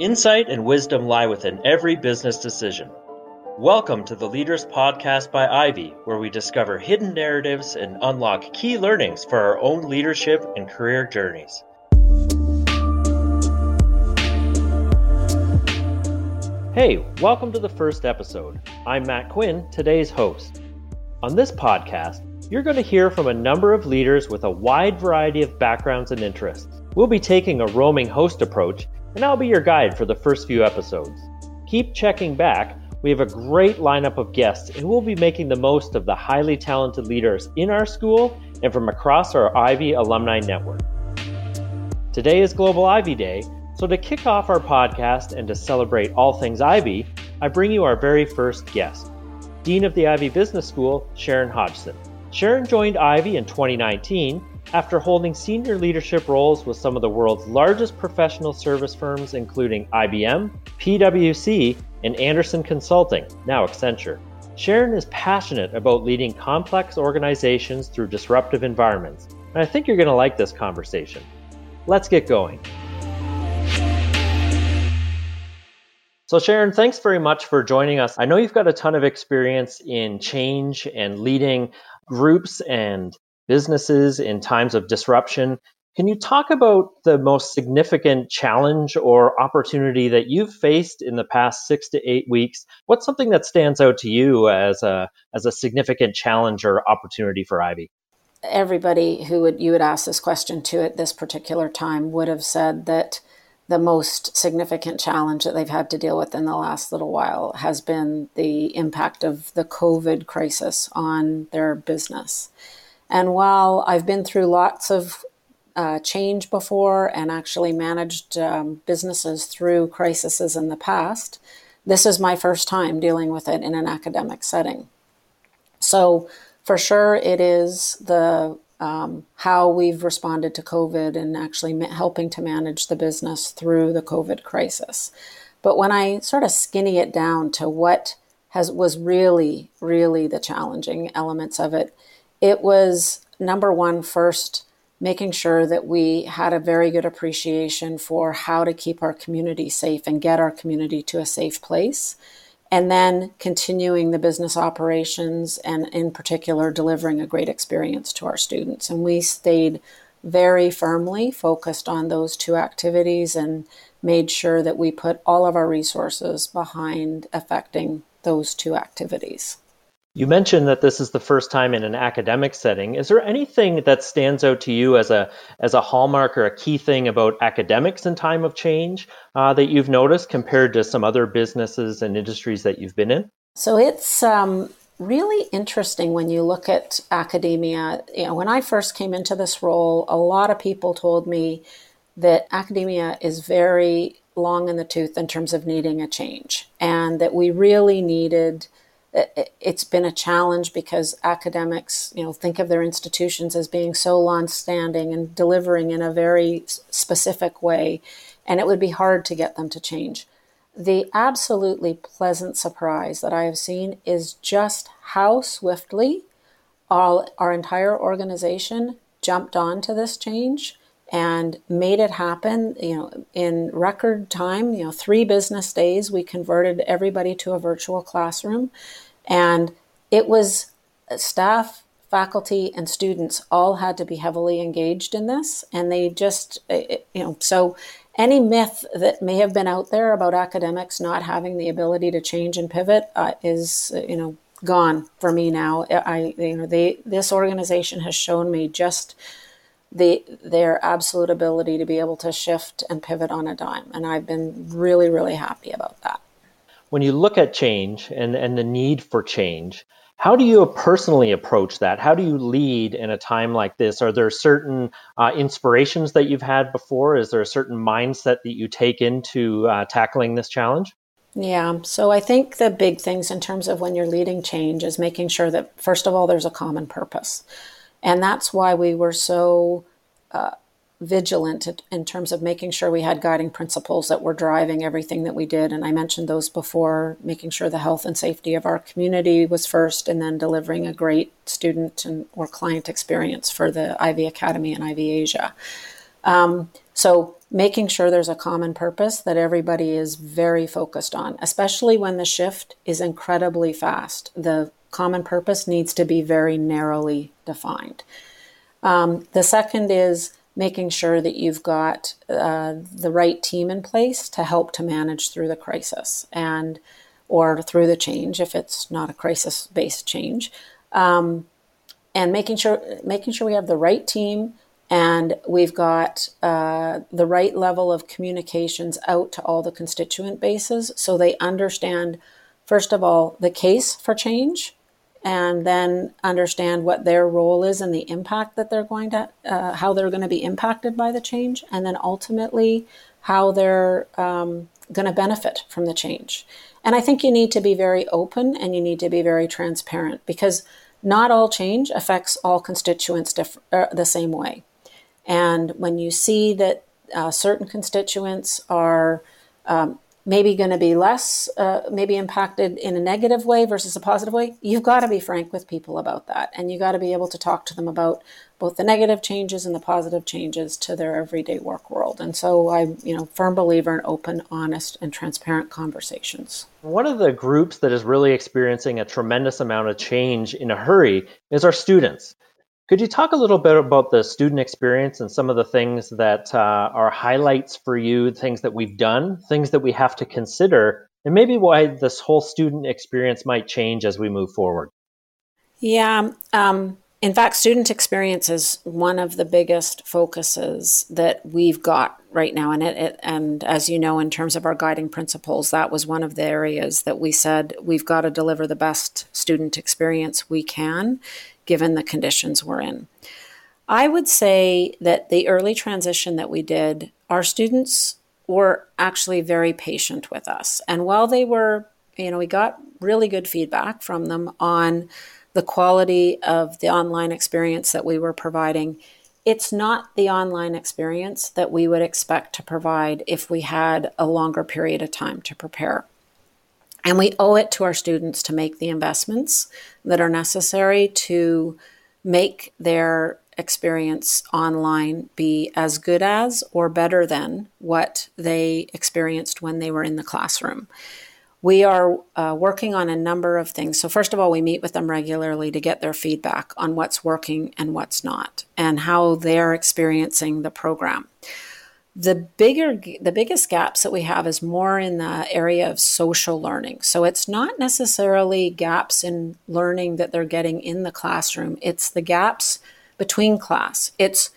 Insight and wisdom lie within every business decision. Welcome to the Leaders Podcast by Ivey, where we discover hidden narratives and unlock key learnings for our own leadership and career journeys. Hey, welcome to the first episode. I'm Matt Quinn, today's host. On this podcast, you're going to hear from a number of leaders with a wide variety of backgrounds and interests. We'll be taking a roaming host approach, and I'll be your guide for the first few episodes. Keep checking back. We have a great lineup of guests, and we'll be making the most of the highly talented leaders in our school and from across our Ivey alumni network. Today is Global Ivey Day, so, to kick off our podcast and to celebrate all things Ivey, I bring you our very first guest, Dean of the Ivey Business School, Sharon Hodgson. Sharon joined Ivey in 2019 after holding senior leadership roles with some of the world's largest professional service firms, including IBM, PwC, and Andersen Consulting, now Accenture. Sharon is passionate about leading complex organizations through disruptive environments, and I think you're going to like this conversation. Let's get going. So, Sharon, thanks very much for joining us. I know you've got a ton of experience in change and leading groups and businesses in times of disruption. Can you talk about the most significant challenge or opportunity that you've faced in the past six to eight weeks? What's something that stands out to you as a as a significant challenge or opportunity for Ivey? Everybody who would you would ask this question to at this particular time would have said that the most significant challenge that they've had to deal with in the last little while has been the impact of the COVID crisis on their business. And while I've been through lots of uh, change before and actually managed um, businesses through crises in the past, this is my first time dealing with it in an academic setting. So, for sure, it is the um, how we've responded to COVID and actually helping to manage the business through the COVID crisis. But when I sort of skinny it down to what has was really, really the challenging elements of it, it was number one, first making sure that we had a very good appreciation for how to keep our community safe and get our community to a safe place and then continuing the business operations and in particular delivering a great experience to our students. And we stayed very firmly focused on those two activities and made sure that we put all of our resources behind affecting those two activities you mentioned that this is the first time in an academic setting. Is there anything that stands out to you as a as a hallmark or a key thing about academics in time of change uh, that you've noticed compared to some other businesses and industries that you've been in? So it's um, really interesting when you look at academia. You know, when I first came into this role, a lot of people told me that academia is very long in the tooth in terms of needing a change, and that we really needed it's been a challenge because academics, you know, think of their institutions as being so long-standing and delivering in a very specific way, and it would be hard to get them to change. The absolutely pleasant surprise that I have seen is just how swiftly all, our entire organization jumped onto this change and made it happen you know in record time you know three business days we converted everybody to a virtual classroom and it was uh, staff faculty and students all had to be heavily engaged in this. And they just uh, uh, you know so any myth that may have been out there about academics not having the ability to change and pivot uh, is you know gone for me now. I you know they this organization has shown me just the their absolute ability to be able to shift and pivot on a dime. And i've been really really happy about that when you look at change and, and the need for change how do you personally approach that? How do you lead in a time like this? Are there certain uh, inspirations that you've had before? Is there a certain mindset that you take into uh, tackling this challenge? Yeah so i think the big things in terms of when you're leading change is making sure that first of all there's a common purpose. And that's why we were so uh, vigilant in terms of making sure we had guiding principles that were driving everything that we did. And I mentioned those before, making sure the health and safety of our community was first, and then delivering a great student and or client experience for the Ivey Academy and Ivey Asia. Um, so making sure there's a common purpose that everybody is very focused on, especially when the shift is incredibly fast. The common purpose needs to be very narrowly defined. Um, the second is making sure that you've got uh, the right team in place to help to manage through the crisis and or through the change if it's not a crisis based change. Um, and making sure making sure we have the right team and we've got uh, the right level of communications out to all the constituent bases so they understand, first of all, the case for change and then understand what their role is and the impact that they're going to, uh, how they're going to be impacted by the change, and then ultimately how they're um, going to benefit from the change. And I think you need to be very open and you need to be very transparent because not all change affects all constituents diff- uh, the same way. And when you see that uh, certain constituents are um, maybe going to be less, uh, maybe impacted in a negative way versus a positive way, you've got to be frank with people about that. And you've got to be able to talk to them about both the negative changes and the positive changes to their everyday work world. And so I'm, you know, firm believer in open, honest, and transparent conversations. One of the groups that is really experiencing a tremendous amount of change in a hurry is our students. Could you talk a little bit about the student experience and some of the things that uh, are highlights for you, things that we've done, things that we have to consider, and maybe why this whole student experience might change as we move forward? Yeah. Um, in fact, student experience is one of the biggest focuses that we've got right now. And it, it, and as you know, in terms of our guiding principles, that was one of the areas that we said we've got to deliver the best student experience we can given the conditions we're in. I would say that the early transition that we did, our students were actually very patient with us. And while they were, you know, we got really good feedback from them on the quality of the online experience that we were providing. It's not the online experience that we would expect to provide if we had a longer period of time to prepare. And we owe it to our students to make the investments that are necessary to make their experience online be as good as or better than what they experienced when they were in the classroom. We are uh, working on a number of things. So, first of all, we meet with them regularly to get their feedback on what's working and what's not, and how they're experiencing the program. The bigger, the biggest gaps that we have is more in the area of social learning. So it's not necessarily gaps in learning that they're getting in the classroom. It's the gaps between class. It's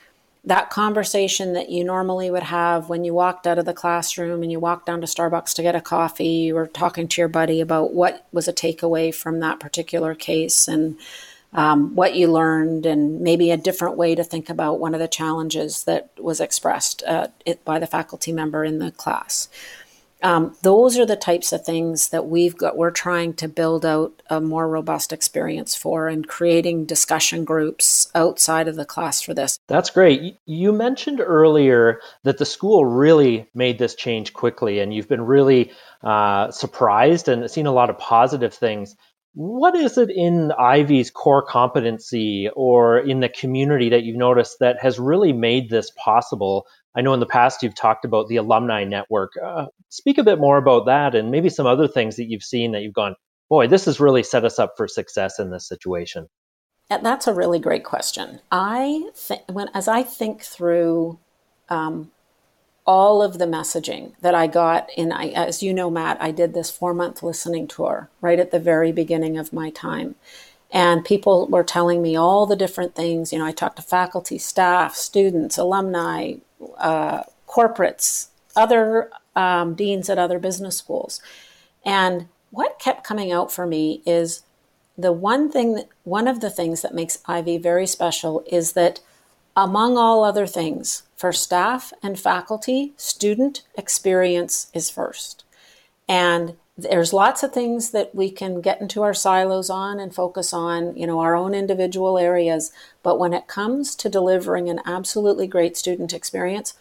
that conversation that you normally would have when you walked out of the classroom and you walked down to Starbucks to get a coffee. You were talking to your buddy about what was a takeaway from that particular case and um, what you learned, and maybe a different way to think about one of the challenges that was expressed uh, it, by the faculty member in the class. Um, those are the types of things that we've got. We're trying to build out a more robust experience for, and creating discussion groups outside of the class for this. That's great. You mentioned earlier that the school really made this change quickly, and you've been really uh, surprised and seen a lot of positive things what is it in Ivey's core competency or in the community that you've noticed that has really made this possible? I know in the past you've talked about the alumni network. Uh, speak a bit more about that and maybe some other things that you've seen that you've gone, boy, this has really set us up for success in this situation. That's a really great question. I th- when as I think through um, all of the messaging that I got I, as you know, Matt, I did this four month listening tour right at the very beginning of my time. And people were telling me all the different things. You know, I talked to faculty, staff, students, alumni, uh, corporates, other um, deans at other business schools. And what kept coming out for me is the one thing one of the things that makes Ivey very special is that among all other things, for staff and faculty, student experience is first. And there's lots of things that we can get into our silos on and focus on, you know, our own individual areas. But when it comes to delivering an absolutely great student experience,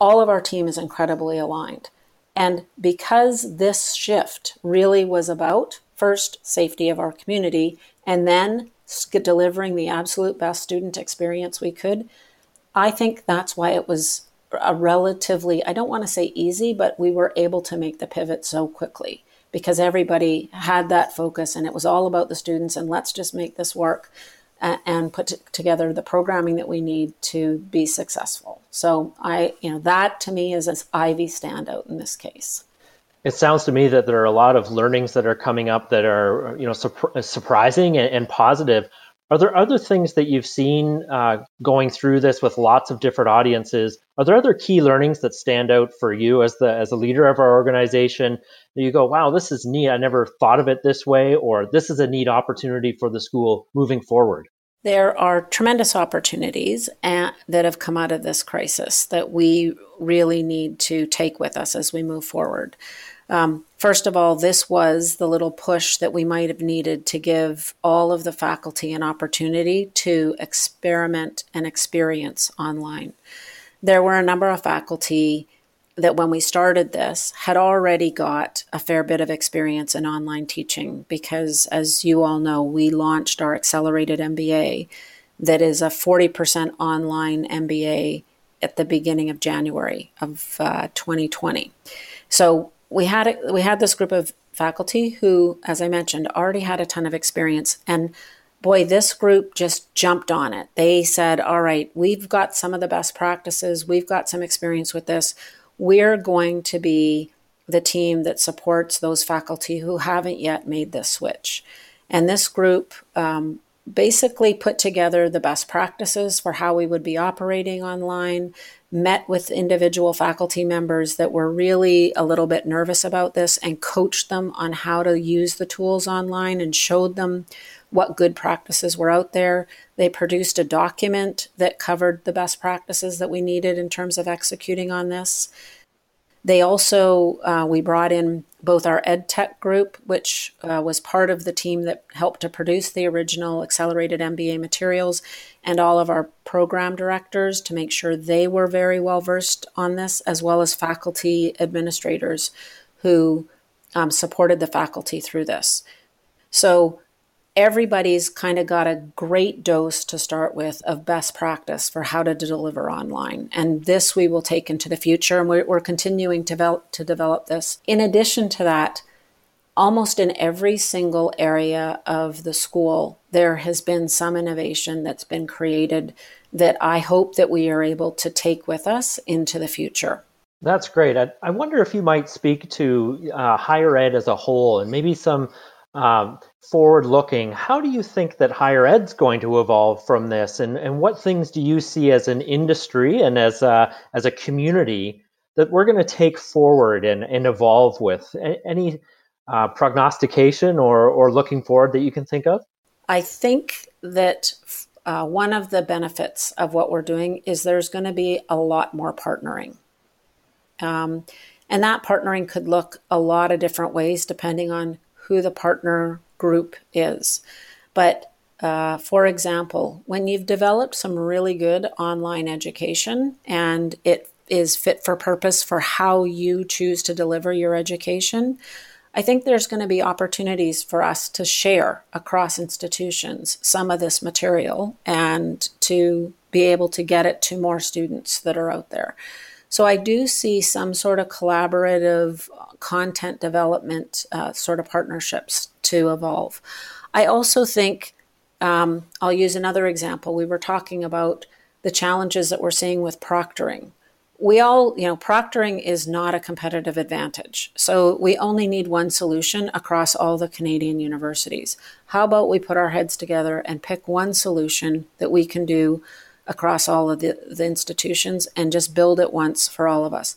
all of our team is incredibly aligned. And because this shift really was about first safety of our community and then delivering the absolute best student experience we could, I think that's why it was a relatively, I don't want to say easy, but we were able to make the pivot so quickly because everybody had that focus and it was all about the students and let's just make this work and put together the programming that we need to be successful. So I, you know, that to me is an Ivey standout in this case. It sounds to me that there are a lot of learnings that are coming up that are, you know, surprising and, and positive. Are there other things that you've seen uh, going through this with lots of different audiences? Are there other key learnings that stand out for you as the as a leader of our organization? You go, wow, this is neat. I never thought of it this way, or this is a neat opportunity for the school moving forward. There are tremendous opportunities at, that have come out of this crisis that we really need to take with us as we move forward. Um, first of all, this was the little push that we might have needed to give all of the faculty an opportunity to experiment and experience online. There were a number of faculty that when we started this had already got a fair bit of experience in online teaching because, as you all know, we launched our accelerated MBA that is a 40% online MBA at the beginning of January of uh, 2020. So we had a, we had this group of faculty who, as I mentioned, already had a ton of experience and boy, this group just jumped on it. They said, All right, we've got some of the best practices, we've got some experience with this. We're going to be the team that supports those faculty who haven't yet made this switch. And this group um, basically put together the best practices for how we would be operating online, met with individual faculty members that were really a little bit nervous about this, and coached them on how to use the tools online and showed them what good practices were out there. They produced a document that covered the best practices that we needed in terms of executing on this. They also, uh, we brought in both our ed tech group, which uh, was part of the team that helped to produce the original accelerated MBA materials, and all of our program directors to make sure they were very well versed on this, as well as faculty administrators who um, supported the faculty through this. So everybody's kind of got a great dose to start with of best practice for how to deliver online. And this we will take into the future, and we're, we're continuing to develop, to develop this. In addition to that, almost in every single area of the school, there has been some innovation that's been created that I hope that we are able to take with us into the future. That's great. I, I wonder if you might speak to uh, higher ed as a whole and maybe some um, forward looking, how do you think that higher ed's going to evolve from this? And, and what things do you see as an industry and as a, as a community that we're going to take forward and, and evolve with? Any uh, prognostication or, or looking forward that you can think of? I think that uh, one of the benefits of what we're doing is there's going to be a lot more partnering. Um, and that partnering could look a lot of different ways depending on who the partner group is. But uh, for example, when you've developed some really good online education and it is fit for purpose for how you choose to deliver your education, I think there's going to be opportunities for us to share across institutions some of this material and to be able to get it to more students that are out there. So I do see some sort of collaborative content development uh, sort of partnerships to evolve. I also think um, I'll use another example. We were talking about the challenges that we're seeing with proctoring. We all, you know, proctoring is not a competitive advantage. So we only need one solution across all the Canadian universities. How about we put our heads together and pick one solution that we can do across all of the, the institutions and just build it once for all of us.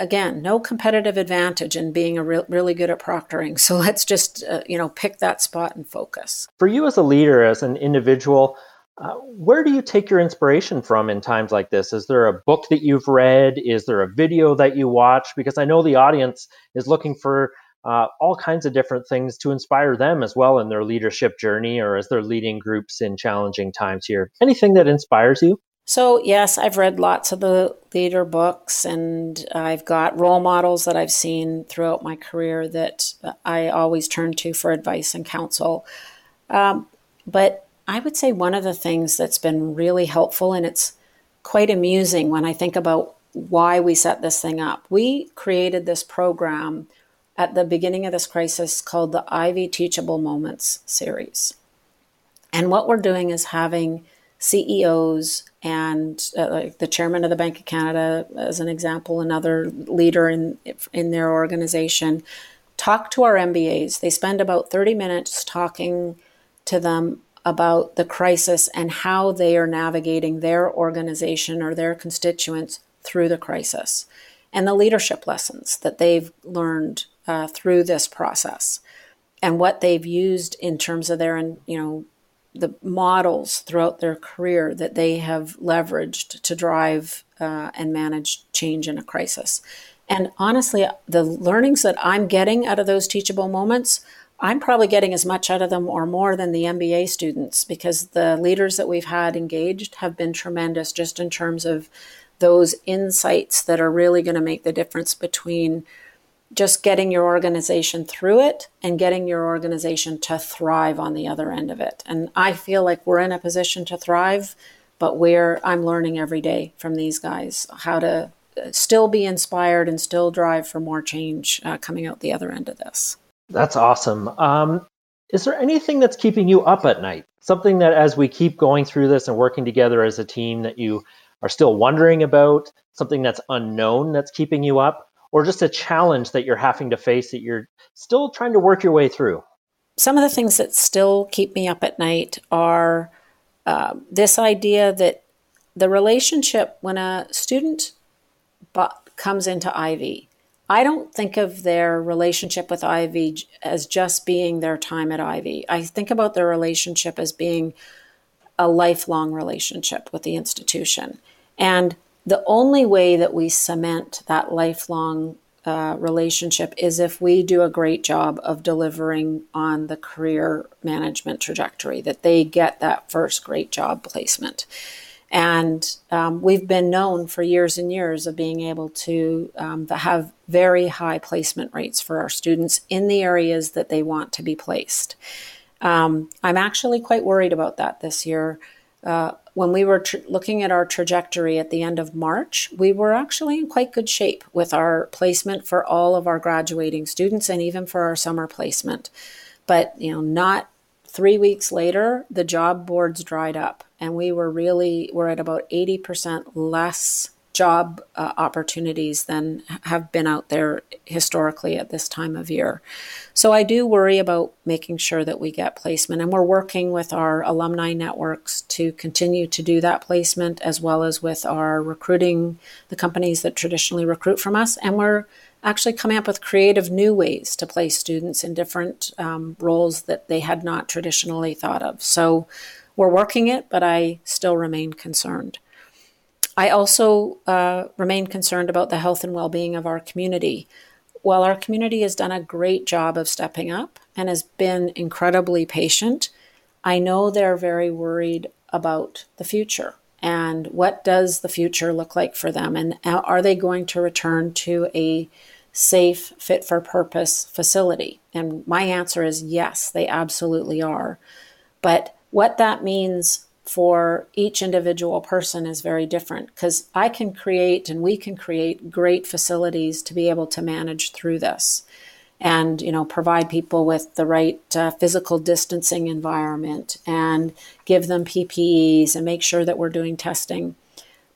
Again, no competitive advantage in being a re- really good at proctoring. So let's just uh, you know pick that spot and focus. For you as a leader, as an individual, uh, where do you take your inspiration from in times like this? Is there a book that you've read? Is there a video that you watch? Because I know the audience is looking for uh, all kinds of different things to inspire them as well in their leadership journey or as they're leading groups in challenging times here. Anything that inspires you? So, yes, I've read lots of the leader books and I've got role models that I've seen throughout my career that I always turn to for advice and counsel. Um, but I would say one of the things that's been really helpful, and it's quite amusing when I think about why we set this thing up. We created this program at the beginning of this crisis called the Ivey Teachable Moments series. And what we're doing is having CEOs and uh, like the chairman of the Bank of Canada, as an example, another leader in in their organization, talk to our MBAs. They spend about 30 minutes talking to them about the crisis and how they are navigating their organization or their constituents through the crisis and the leadership lessons that they've learned uh, through this process and what they've used in terms of their you know the models throughout their career that they have leveraged to drive uh, and manage change in a crisis. And honestly, the learnings that I'm getting out of those teachable moments, I'm probably getting as much out of them or more than the MBA students because the leaders that we've had engaged have been tremendous just in terms of those insights that are really going to make the difference between just getting your organization through it and getting your organization to thrive on the other end of it. And I feel like we're in a position to thrive, but we're I'm learning every day from these guys how to uh, still be inspired and still drive for more change uh, coming out the other end of this. That's awesome. Um, is there anything that's keeping you up at night? Something that as we keep going through this and working together as a team that you are still wondering about, something that's unknown that's keeping you up? Or just a challenge that you're having to face that you're still trying to work your way through? Some of the things that still keep me up at night are uh, this idea that the relationship when a student comes into Ivey, I don't think of their relationship with Ivey as just being their time at Ivey. I think about their relationship as being a lifelong relationship with the institution. And the only way that we cement that lifelong uh, relationship is if we do a great job of delivering on the career management trajectory, that they get that first great job placement. And um, we've been known for years and years of being able to um, have very high placement rates for our students in the areas that they want to be placed. Um, I'm actually quite worried about that this year. Uh, when we were tr- looking at our trajectory at the end of March, we were actually in quite good shape with our placement for all of our graduating students and even for our summer placement. But, you know, not three weeks later, the job boards dried up and we were really, we're at about 80% less job uh, opportunities than have been out there historically at this time of year. So I do worry about making sure that we get placement, and we're working with our alumni networks to continue to do that placement as well as with our recruiting, the companies that traditionally recruit from us, and we're actually coming up with creative new ways to place students in different um, roles that they had not traditionally thought of. So we're working it, but I still remain concerned. I also uh, remain concerned about the health and well being of our community. While our community has done a great job of stepping up and has been incredibly patient, I know they're very worried about the future and what does the future look like for them? And are they going to return to a safe fit for purpose facility? And my answer is yes they absolutely are. But what that means for each individual person is very different because I can create and we can create great facilities to be able to manage through this and you know provide people with the right uh, physical distancing environment and give them PPEs and make sure that we're doing testing.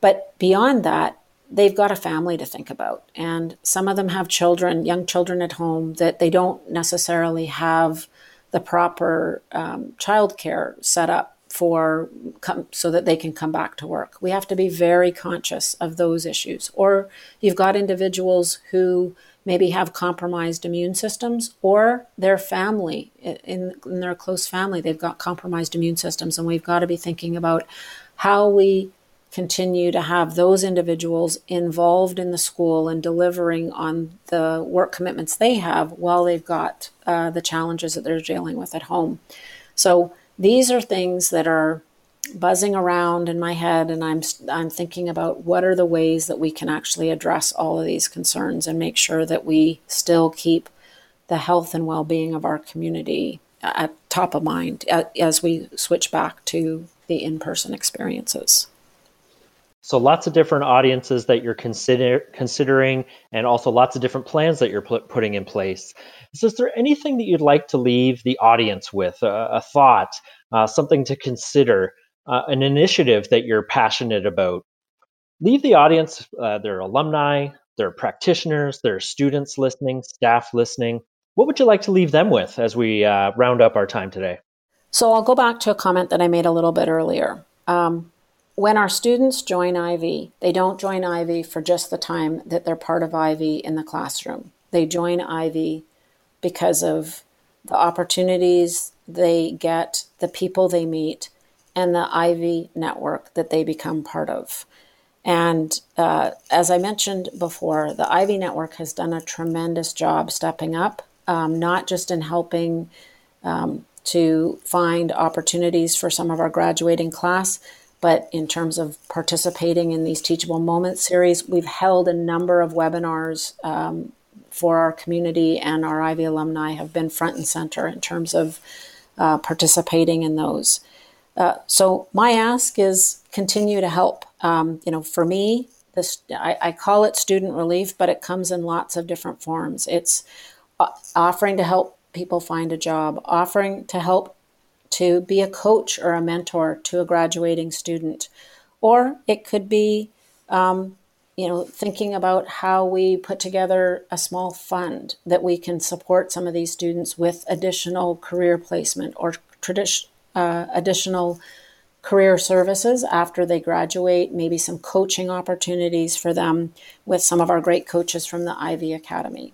But beyond that they've got a family to think about and some of them have children young children at home that they don't necessarily have the proper um, childcare set up for come, so that they can come back to work. We have to be very conscious of those issues. Or you've got individuals who maybe have compromised immune systems or their family in, in their close family they've got compromised immune systems and we've got to be thinking about how we continue to have those individuals involved in the school and delivering on the work commitments they have while they've got uh, the challenges that they're dealing with at home so these are things that are buzzing around in my head and I'm I'm thinking about what are the ways that we can actually address all of these concerns and make sure that we still keep the health and well-being of our community uh, at top of mind uh, as we switch back to the in-person experiences. So lots of different audiences that you're consider, considering, and also lots of different plans that you're pl- putting in place. So is there anything that you'd like to leave the audience with, a, a thought, uh, something to consider, uh, an initiative that you're passionate about? Leave the audience, uh, their alumni, their practitioners, their students listening, staff listening. What would you like to leave them with as we uh, round up our time today? So I'll go back to a comment that I made a little bit earlier. Um, when our students join Ivey, they don't join Ivey for just the time that they're part of Ivey in the classroom. They join Ivey because of the opportunities they get, the people they meet, and the Ivey network that they become part of. And uh, as I mentioned before, the Ivey Network has done a tremendous job stepping up, um, not just in helping um, to find opportunities for some of our graduating class, but in terms of participating in these Teachable Moments series, we've held a number of webinars um, for our community, and our Ivey alumni have been front and center in terms of uh, participating in those. Uh, so my ask is continue to help. Um, you know, for me, this I, I, call it student relief, but it comes in lots of different forms. It's uh, offering to help people find a job, offering to help to be a coach or a mentor to a graduating student. Or it could be, um, you know, thinking about how we put together a small fund that we can support some of these students with additional career placement or tradition, uh, additional career services after they graduate, maybe some coaching opportunities for them with some of our great coaches from the Ivey Academy.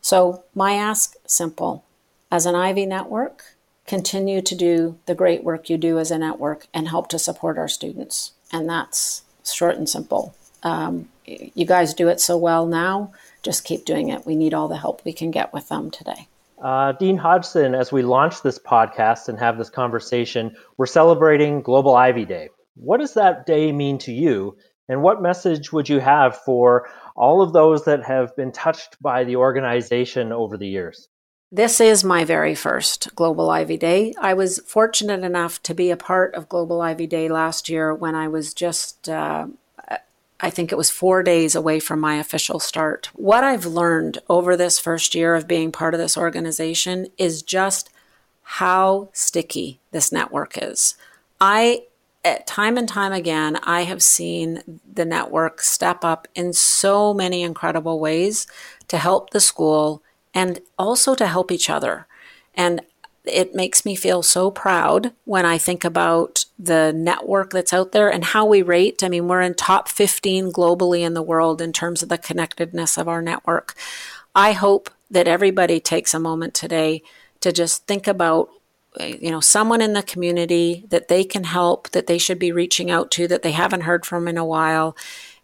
So, my ask simple as an Ivey network, continue to do the great work you do as a network and help to support our students. And that's short and simple. Um, you guys do it so well now. Just keep doing it. We need all the help we can get with them today. Uh, Dean Hodgson, as we launch this podcast and have this conversation, we're celebrating Global Ivey Day. What does that day mean to you? And what message would you have for all of those that have been touched by the organization over the years? This is my very first Global Ivey Day. I was fortunate enough to be a part of Global Ivey Day last year when I was just, uh, I think it was four days away from my official start. What I've learned over this first year of being part of this organization is just how sticky this network is. I time and time again, I have seen the network step up in so many incredible ways to help the school and also to help each other. And it makes me feel so proud when I think about the network that's out there and how we rate. I mean, we're in top 15 globally in the world in terms of the connectedness of our network. I hope that everybody takes a moment today to just think about you know someone in the community that they can help that they should be reaching out to that they haven't heard from in a while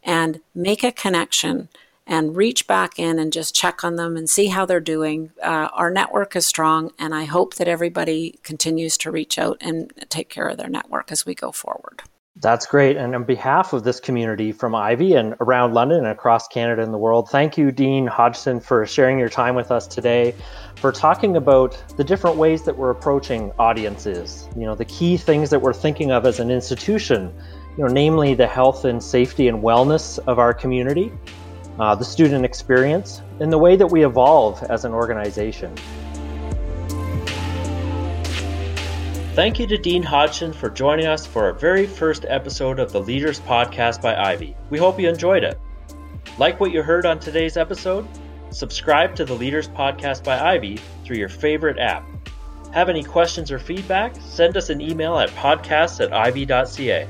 and make a connection and reach back in and just check on them and see how they're doing. Uh, our network is strong, and I hope that everybody continues to reach out and take care of their network as we go forward. That's great. And on behalf of this community from Ivey and around London and across Canada and the world, thank you, Dean Hodgson, for sharing your time with us today, for talking about the different ways that we're approaching audiences, you know, the key things that we're thinking of as an institution, you know, namely the health and safety and wellness of our community, uh, the student experience, and the way that we evolve as an organization. Thank you to Dean Hodgson for joining us for our very first episode of the Leaders Podcast by Ivey. We hope you enjoyed it. Like what you heard on today's episode? Subscribe to the Leaders Podcast by Ivey through your favorite app. Have any questions or feedback? Send us an email at podcasts at ivey.ca.